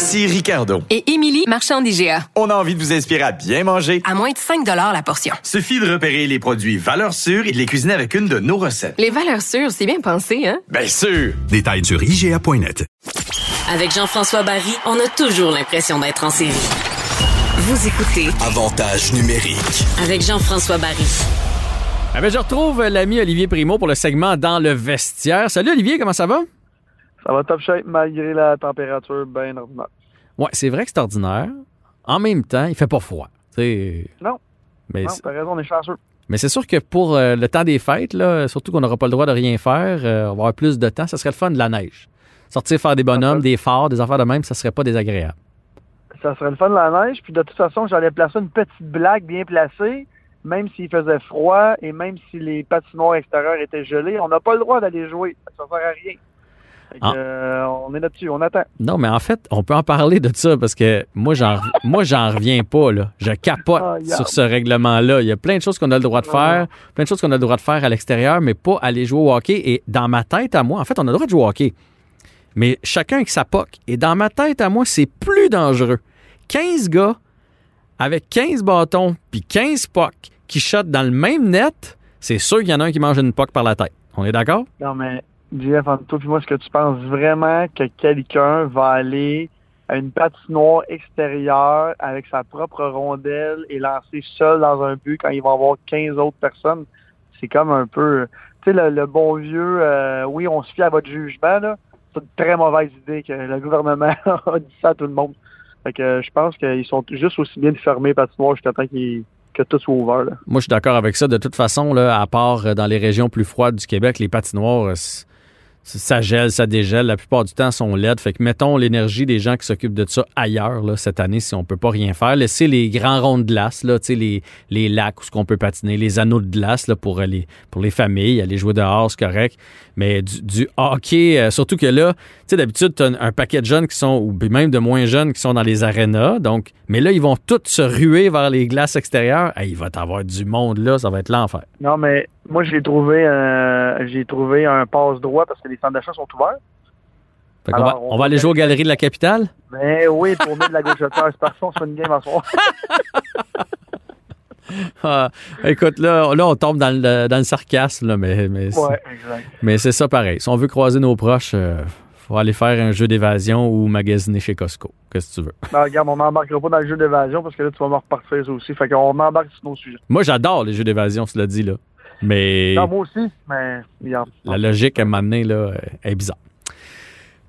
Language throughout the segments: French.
Ici Ricardo. Et Émilie, marchand d'IGA. On a envie de vous inspirer à bien manger. À moins de 5 la portion. Suffit de repérer les produits valeurs sûres et de les cuisiner avec une de nos recettes. Les valeurs sûres, c'est bien pensé, hein? Bien sûr! Détails sur IGA.net. Avec Jean-François Barry, on a toujours l'impression d'être en série. Vous écoutez Avantage numérique. avec Jean-François Barry. Ah ben, je retrouve l'ami Olivier Primo pour le segment Dans le vestiaire. Salut Olivier, comment ça va? Ça va top shape malgré la température bien ordinaire. Ouais, c'est vrai que c'est ordinaire. En même temps, il fait pas froid. tu sais. Non. Mais, Non, t'as raison, on est chanceux. mais c'est sûr que pour euh, le temps des fêtes, là, surtout qu'on n'aura pas le droit de rien faire, euh, on va avoir plus de temps, ça serait le fun de la neige. Sortir faire des bonhommes, des phares, des affaires de même, ça serait pas désagréable. Ça serait le fun de la neige. Puis de toute façon, j'allais placer une petite blague bien placée, même s'il faisait froid et même si les patinoires extérieures étaient gelées. On n'a pas le droit d'aller jouer. Ça sert à rien. Ah. euh, on est là-dessus, on attend. Non, mais en fait, on peut en parler de ça parce que moi, j'en, moi, j'en reviens pas, là. Je capote yeah. sur ce règlement-là. Il y a plein de choses qu'on a le droit de faire, plein de choses qu'on a le droit de faire à l'extérieur, mais pas aller jouer au hockey. Et dans ma tête à moi, en fait, on a le droit de jouer au hockey. Mais chacun avec sa POC. Et dans ma tête à moi, c'est plus dangereux. 15 gars avec 15 bâtons puis 15 POC qui shotent dans le même net, c'est sûr qu'il y en a un qui mange une POC par la tête. On est d'accord? Non, mais Jeff, entre toi et moi, est-ce que tu penses vraiment que quelqu'un va aller à une patinoire extérieure avec sa propre rondelle et lancer seul dans un but quand il va avoir 15 autres personnes? C'est comme un peu, tu sais, le, bon vieux, euh, oui, on se fie à votre jugement, là. C'est une très mauvaise idée que le gouvernement a dit ça à tout le monde. Fait que euh, je pense qu'ils sont juste aussi bien fermés patinoires jusqu'à temps qu'ils- que tout soit ouvert, là. Moi, je suis d'accord avec ça. De toute façon, là, à part euh, dans les régions plus froides du Québec, les patinoires, ça gèle, ça dégèle. La plupart du temps, sont laides. Fait que mettons l'énergie des gens qui s'occupent de ça ailleurs cette année si on peut pas rien faire. Laissez les grands ronds de glace, là, les, les lacs où ce qu'on peut patiner, les anneaux de glace là, pour, les, pour les familles, aller jouer dehors, c'est correct. Mais du, hockey, euh, surtout que là, tu sais, d'habitude, tu as un, un paquet de jeunes qui sont, ou même de moins jeunes qui sont dans les arénas. Donc, mais là, ils vont tous se ruer vers les glaces extérieures. Hey, il va t'avoir du monde là, ça va être l'enfer. Non, mais moi, j'ai trouvé, euh, j'ai trouvé un passe droit parce que les centres d'achat sont ouverts. Fait va, on va aller jouer aux galeries de la capitale? Mais oui, pour mettre de la gauche c'est parfait, on se fait une game à soir. Ah, écoute, là, là, on tombe dans le, dans le sarcasme, là, mais, mais, Ouais, exact. mais c'est ça pareil. Si on veut croiser nos proches, il faut aller faire un jeu d'évasion ou magasiner chez Costco. Qu'est-ce que tu veux? Ben, regarde, on n'embarquera pas dans le jeu d'évasion parce que là, tu vas me repartir ça aussi. Fait qu'on embarque sur nos sujets. Moi, j'adore les jeux d'évasion, cela dit, là. Mais Non, moi aussi, mais regarde. la logique, à donné, là, est bizarre.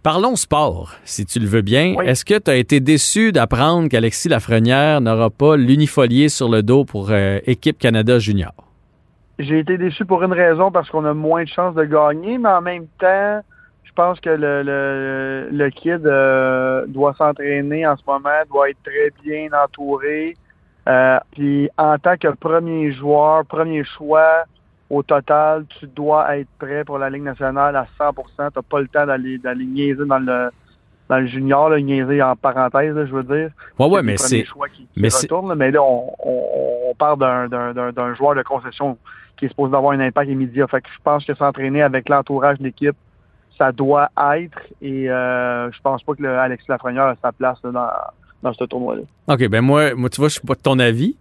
Parlons sport, si tu le veux bien. Oui. Est-ce que tu as été déçu d'apprendre qu'Alexis Lafrenière n'aura pas l'unifolié sur le dos pour euh, Équipe Canada Junior? J'ai été déçu pour une raison parce qu'on a moins de chances de gagner, mais en même temps, je pense que le, le, le kid euh, doit s'entraîner en ce moment, doit être très bien entouré. Euh, puis en tant que premier joueur, premier choix, au total, tu dois être prêt pour la Ligue nationale à 100 Tu n'as pas le temps d'aller d'aller niaiser dans le dans le junior, là, niaiser en parenthèse, là, je veux dire. Ouais, C'est mais c'est. choix qui, qui mais retourne, là, mais là, on, on, on parle d'un- d'un d'un- d'un joueur de concession qui est supposé avoir un impact immédiat. Fait que je pense que s'entraîner avec l'entourage de l'équipe, ça doit être. Et euh, je pense pas que le Lafrenière a sa place là, dans, dans ce tournoi-là. OK, ben moi, moi, tu vois, je suis pas de ton avis.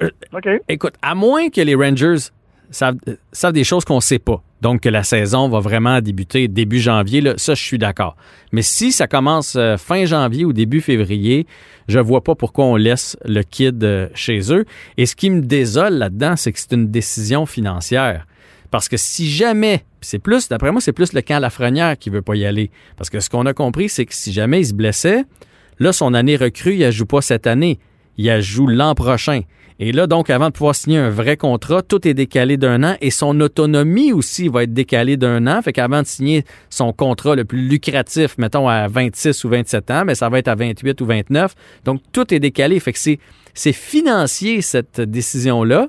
Euh, OK. Écoute, à moins que les Rangers savent, euh, savent des choses qu'on sait pas, donc que la saison va vraiment débuter début janvier, là, ça, je suis d'accord. Mais si ça commence euh, fin janvier ou début février, je vois pas pourquoi on laisse le kid chez eux. Et ce qui me désole là-dedans, c'est que c'est une décision financière. Parce que si jamais, c'est plus, d'après moi, c'est plus le camp Lafrenière qui veut pas y aller. Parce que ce qu'on a compris, c'est que si jamais il se blessait, là, son année recrue, il ne joue pas cette année. Il joue l'an prochain. Et là, donc, avant de pouvoir signer un vrai contrat, tout est décalé d'un an et son autonomie aussi va être décalée d'un an. Fait qu'avant de signer son contrat le plus lucratif, mettons à 26 ou 27 ans, mais ça va être à 28 ou 29. Donc, tout est décalé. Fait que c'est, c'est financier, cette décision-là.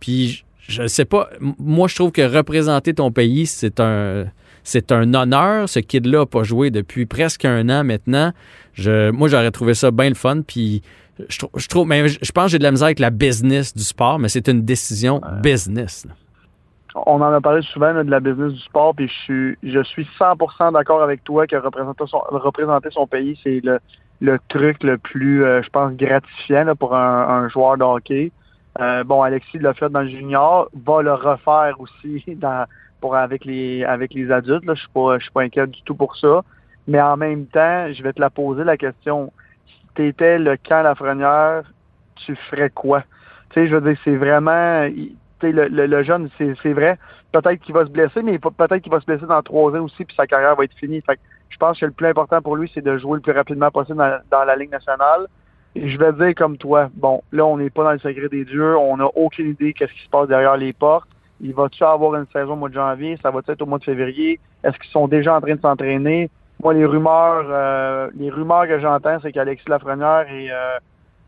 Puis, je sais pas, moi, je trouve que représenter ton pays, c'est un c'est un honneur. Ce kid-là n'a pas joué depuis presque un an maintenant. Je, moi, j'aurais trouvé ça bien le fun. Puis je, je trouve, mais je, pense que j'ai de la misère avec la business du sport, mais c'est une décision business. On en a parlé souvent de la business du sport, puis je suis, je suis 100% d'accord avec toi que représenter son, représenter son pays, c'est le, le truc le plus, euh, je pense, gratifiant pour un, joueur de hockey. Euh, bon, Alexis l'a fait dans le junior, va le refaire aussi dans, avec les avec les adultes. Là. Je suis pas je suis pas inquiet du tout pour ça. Mais en même temps, je vais te la poser la question. Si tu étais le camp Lafrenière, tu ferais quoi? Tu sais, je veux dire, c'est vraiment le, le, le, jeune, c'est vrai. Peut-être qu'il va se blesser, mais peut-être qu'il va se blesser dans trois ans aussi, puis sa carrière va être finie. Fait je pense que le plus important pour lui, c'est de jouer le plus rapidement possible dans, dans la Ligue nationale. Et je vais dire comme toi, bon, là, on n'est pas dans le secret des dieux, on n'a aucune idée qu'est-ce qui se passe derrière les portes. Il va-tu avoir une saison au mois de janvier? Ça va être au mois de février? Est-ce qu'ils sont déjà en train de s'entraîner? Moi, les rumeurs, euh, les rumeurs que j'entends, c'est qu'Alexis Lafrenière est, euh,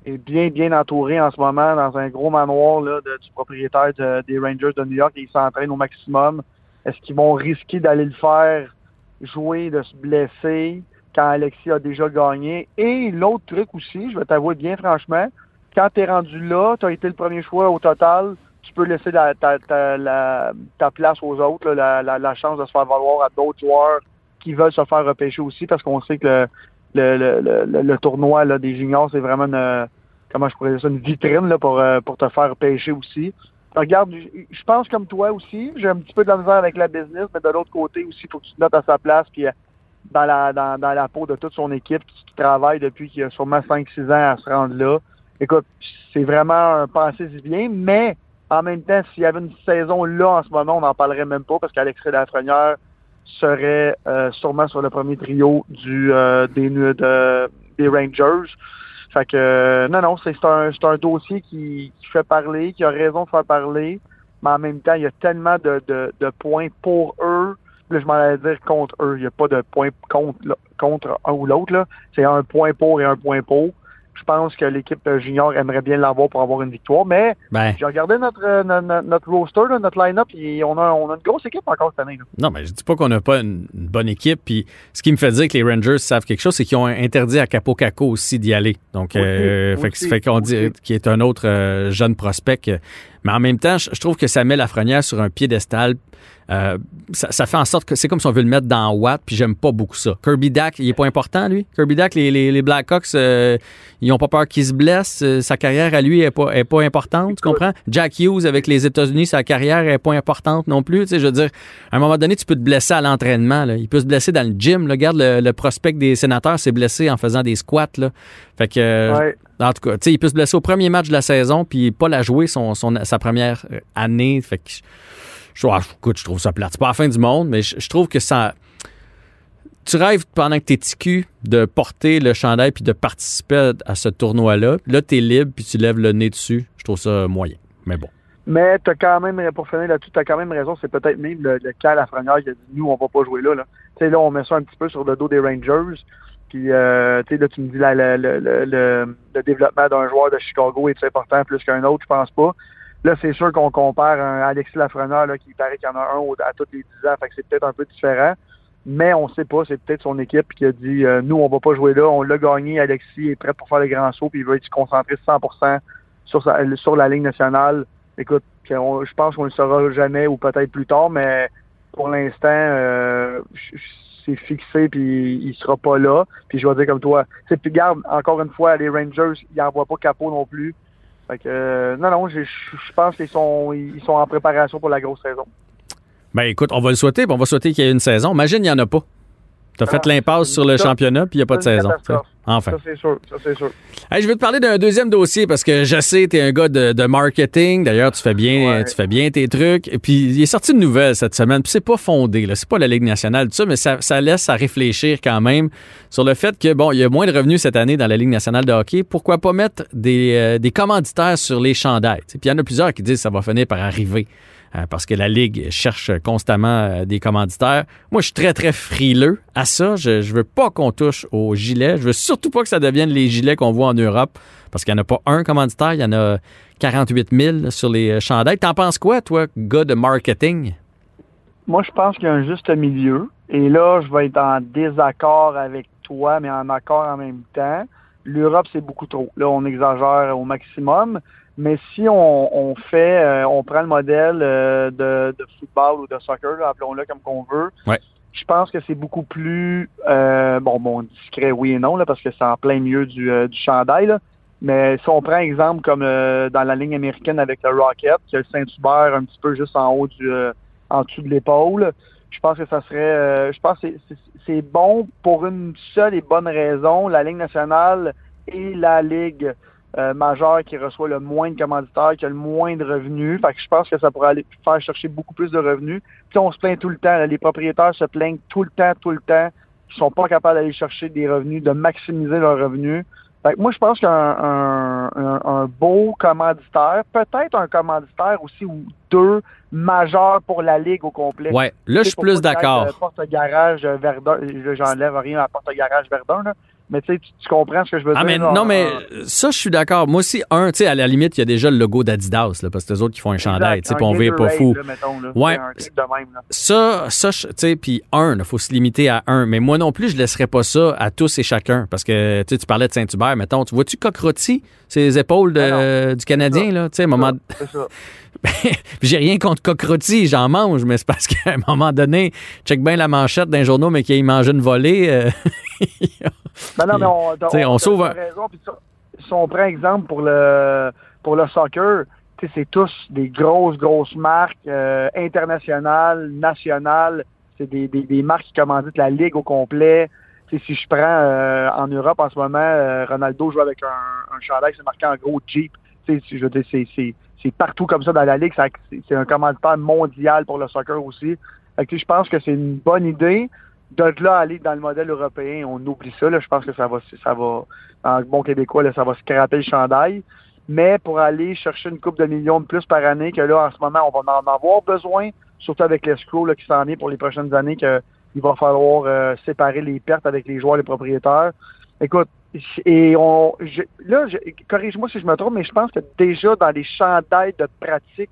est bien, bien entouré en ce moment dans un gros manoir là, du propriétaire des Rangers de New York et il s'entraîne au maximum. Est-ce qu'ils vont risquer d'aller le faire jouer, de se blesser? Quand Alexis a déjà gagné? Et l'autre truc aussi, je vais t'avouer bien franchement, quand tu es rendu là, tu as été le premier choix au total, tu peux laisser la, ta, place aux autres, la, chance de se faire valoir à d'autres joueurs qui veulent se faire repêcher aussi, parce qu'on sait que le, tournoi des juniors, c'est vraiment une, comment je pourrais dire ça, une vitrine euh, pour te faire repêcher aussi. Regarde, je pense comme toi aussi, j'ai un petit peu de la misère avec la business, mais de l'autre côté aussi, il faut que tu te notes à sa place, puis euh, dans la, dans, dans la peau de toute son équipe qui, travaille depuis qu'il a sûrement 5-6 ans à se rendre là. Écoute, c'est vraiment un pensée si bien, mais en même temps, s'il y avait une saison là en ce moment, on n'en parlerait même pas parce qu'Alexis Lafrenière serait euh, sûrement sur le premier trio du euh, des, des Rangers. Fait que euh, non, non, c'est un, un dossier qui, qui, fait parler, qui a raison de faire parler, mais en même temps, il y a tellement de, de, de points pour eux. Là, je m'en allais dire contre eux. Il n'y a pas de points contre, contre un ou l'autre. C'est un point pour et un point pour je pense que l'équipe junior aimerait bien l'avoir pour avoir une victoire. Mais ben. j'ai regardé notre, euh, notre, roster, notre line-up, et on a, on a une grosse équipe encore cette année. Non, mais je dis pas qu'on n'a pas une, bonne équipe. Puis ce qui me fait dire que les Rangers savent quelque chose, c'est qu'ils ont interdit à Capo Caco aussi d'y aller. Donc, euh, fait, qu'on dit qu'il est un autre euh, jeune prospect. Mais en même temps, je, trouve que ça met la Lafrenière sur un piédestal euh, ça, fait en sorte que c'est comme si on veut le mettre dans Watt, puis j'aime pas beaucoup ça. Kirby Dack, il est pas important, lui? Kirby Dack, les, les, Blackhawks, euh, ils ont pas peur qu'il se blesse. Euh, sa carrière à lui est pas, est pas importante, tu comprends? Jack Hughes avec les États-Unis, sa carrière est pas importante non plus. Tu sais, je veux dire, à un moment donné, tu peux te blesser à l'entraînement. Il peut se blesser dans le gym. Regarde, le, prospect des sénateurs s'est blessé en faisant des squats. Là. Fait que, en tout cas, il peut se blesser au premier match de la saison, puis pas la jouer son, sa première année. Fait que je, ah, écoute, je trouve ça plate. C'est pas la fin du monde, mais je, trouve que ça. Tu rêves pendant que t'es TQ de porter le chandail puis de participer à, ce tournoi-là. Là, t'es libre puis tu lèves le nez dessus. Je trouve ça moyen. Mais bon. Mais t'as quand même, pour finir là-dessus, t'as quand même raison. C'est peut-être même le, cas à la qui a dit nous, on va pas jouer là. là. Tu sais, là, on met ça un petit peu sur le dos des Rangers. Puis, euh, tu sais, là, tu me dis là, le, le, le, développement d'un joueur de Chicago est important plus qu'un autre, je pense pas. Là, c'est sûr qu'on compare un Alexis Lafrenière là, qui paraît qu'il y en a un à tous les 10 ans, fait que c'est peut-être un peu différent. Mais on sait pas, c'est peut-être son équipe qui a dit euh, nous, on va pas jouer là, on l'a gagné, Alexis est prêt pour faire les grands sauts, puis il veut être concentré 100% sur, sur la ligne nationale. Écoute, je pense qu'on ne le saura jamais ou peut-être plus tard, mais pour l'instant, euh, c'est fixé puis il sera pas là. Puis je vais dire comme toi. Puis garde, encore une fois, les Rangers, ils n'envoient pas capot non plus. Fait que, euh, non, non, je, pense qu'ils sont, ils sont en préparation pour la grosse saison. Ben écoute, on va le souhaiter, on va souhaiter qu'il y ait une saison. Imagine, il n'y en a pas. T'as Ah, fait l'impasse sur le ça, championnat, puis il n'y a pas de saison. Enfin. Ça, c'est sûr. Ça, c'est sûr. Hey, je veux te parler d'un deuxième dossier parce que je sais, tu es un gars de, de marketing. D'ailleurs, tu fais bien Ouais. tu fais bien tes trucs. Et puis, il est sorti une nouvelle cette semaine. Puis, c'est pas fondé. là. C'est pas la Ligue nationale, tout ça, mais ça, ça laisse à réfléchir quand même sur le fait que, bon, il y a moins de revenus cette année dans la Ligue nationale de hockey. Pourquoi pas mettre des, euh, des commanditaires sur les chandails? Puis, il y en a plusieurs qui disent que ça va finir par arriver. Euh, parce que la Ligue cherche constamment euh, des commanditaires. Moi, je suis très, très frileux à ça. Je, je veux pas qu'on touche aux gilets. Je veux surtout pas que ça devienne les gilets qu'on voit en Europe, parce qu'il n'y en a pas un commanditaire, il y en a 48 000 sur les euh, chandails. T'en penses quoi, toi, gars de marketing? Moi, je pense qu'il y a un juste milieu. Et là, je vais être en désaccord avec toi, mais en accord en même temps. L'Europe, c'est beaucoup trop. Là, on exagère au maximum. Mais si on, on fait, euh, on prend le modèle euh, de, de football ou de soccer, là, appelons-le comme qu'on veut, Ouais. je pense que c'est beaucoup plus, euh, bon, bon, discret, oui et non, là, parce que c'est en plein milieu du, euh, du chandail. Là. Mais si on prend exemple comme euh, dans la ligne américaine avec le Rocket, qui a le Saint-Hubert un petit peu juste en haut du, euh, en dessous de l'épaule, je pense que ça serait, euh, je pense que c'est bon pour une seule et bonne raison. La Ligue nationale et la Ligue euh, majeure qui reçoit le moins de commanditaires, qui a le moins de revenus. Fait que je pense que ça pourrait aller faire chercher beaucoup plus de revenus. Puis on se plaint tout le temps. là. Les propriétaires se plaignent tout le temps, tout le temps. Ils sont pas capables d'aller chercher des revenus, de maximiser leurs revenus. Fait que moi, je pense qu'un un, un- un beau commanditaire, peut-être un commanditaire aussi ou deux majeurs pour la Ligue au complet. Ouais, là, je suis plus d'accord. Porte-garage euh, Verdun, j'enlève rien à porte-garage Verdun, là. Mais tu sais, tu- comprends ce que je veux Ah, dire. mais non, mais ça, je suis d'accord. Moi aussi, un, tu sais, à la limite, il y a déjà le logo d'Adidas, là, parce que eux autres qui font un chandail, tu sais, on vire pas fou. là, mettons, là. Ouais. Un de même, là. Ça, ça, tu sais, puis un, il faut se limiter à un. Mais moi non plus, je laisserais pas ça à tous et chacun. Parce que, tu parlais de Saint-Hubert, mettons. Tu vois-tu Cockrotti, ses épaules de- Ah du Canadien, là? Tu sais, à un moment. C'est ça. Puis j'ai rien contre Cockrotti, j'en mange, mais c'est parce qu'à un moment donné, check bien la manchette d'un journaux, mais qu'il mange une volée. euh, Ben non, mais on, T'sais, on sauve un- raison. Si on prend exemple pour le pour le soccer, c'est tous des grosses, grosses marques euh, internationales, nationales. C'est des, des, des marques qui commanditent la ligue au complet. Si je prends euh, en Europe en ce moment, euh, Ronaldo joue avec un, un chandail qui marqué en gros Jeep. Tu sais, je veux dire, c'est, partout comme ça dans la ligue. C'est, un commanditaire mondial pour le soccer aussi. Je pense que c'est une bonne idée. De là à aller dans le modèle européen, on oublie ça. Là. Je pense que ça va, ça va, en bon québécois, là, ça va scraper le chandail. Mais pour aller chercher une coupe de millions de plus par année, que là, en ce moment, on va en avoir besoin, surtout avec l'escroc qui s'en vient pour les prochaines années, qu'il va falloir euh, séparer les pertes avec les joueurs, les propriétaires. Écoute, et on, je- là, corrige-moi si je me trompe, mais je pense que déjà dans les chandails de pratique,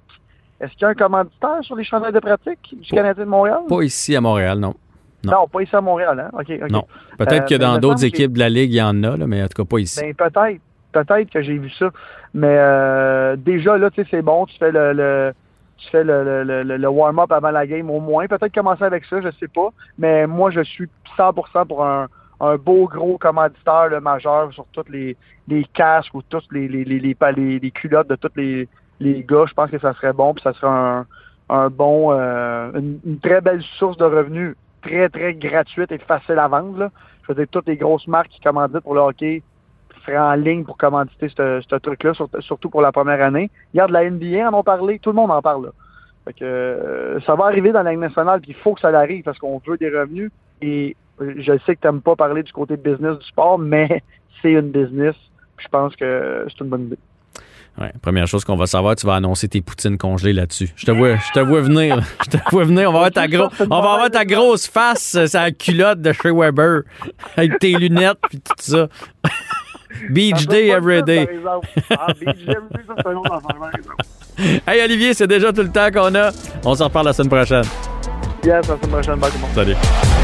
est-ce qu'il y a un commanditaire sur les chandails de pratique du Pas- Canadien de Montréal? pas ici à Montréal, non. Non. Non, pas ici à Montréal, hein? Non. Peut-être Euh, que mais dans d'autres équipes de la Ligue, il y en a, là, mais en tout cas pas ici. Ben peut-être, peut-être que j'ai vu ça. Mais euh, déjà là, tu sais, c'est bon, tu fais le, le tu fais le, le, le, le warm-up avant la game au moins. Peut-être commencer avec ça, je sais pas. Mais moi, je suis 100% pour un, un beau gros commanditaire le majeur sur tous les, les casques ou tous les, les, les, culottes de tous les, les gars. Je pense que ça serait bon, puis ça serait un, un bon, euh, une, une très belle source de revenus, très, très gratuite et facile à vendre. Là. Je veux dire, toutes les grosses marques qui commanditent pour le hockey seraient en ligne pour commanditer ce, truc-là, sur- surtout pour la première année. Regarde, la NBA en ont parlé, tout le monde en parle. Là. Euh, ça va arriver dans la nationale, puis il faut que ça arrive parce qu'on veut des revenus. Et euh, je sais que tu n'aimes pas parler du côté business du sport, mais c'est une business. Je pense que c'est une bonne idée. Ouais, première chose qu'on va savoir, tu vas annoncer tes poutines congelées là-dessus. Je te vois, je te vois venir. Je te vois venir. On va avoir ta, gros, on va avoir ta grosse face, euh, sa culotte de chez Weber, avec tes lunettes puis tout ça. Beach Day every day. Ah, Beach Day every day, c'est un autre. Hey Olivier, c'est déjà tout le temps qu'on a. On se reparle la semaine prochaine. Yes, la semaine prochaine. Bye, tout le monde. Salut.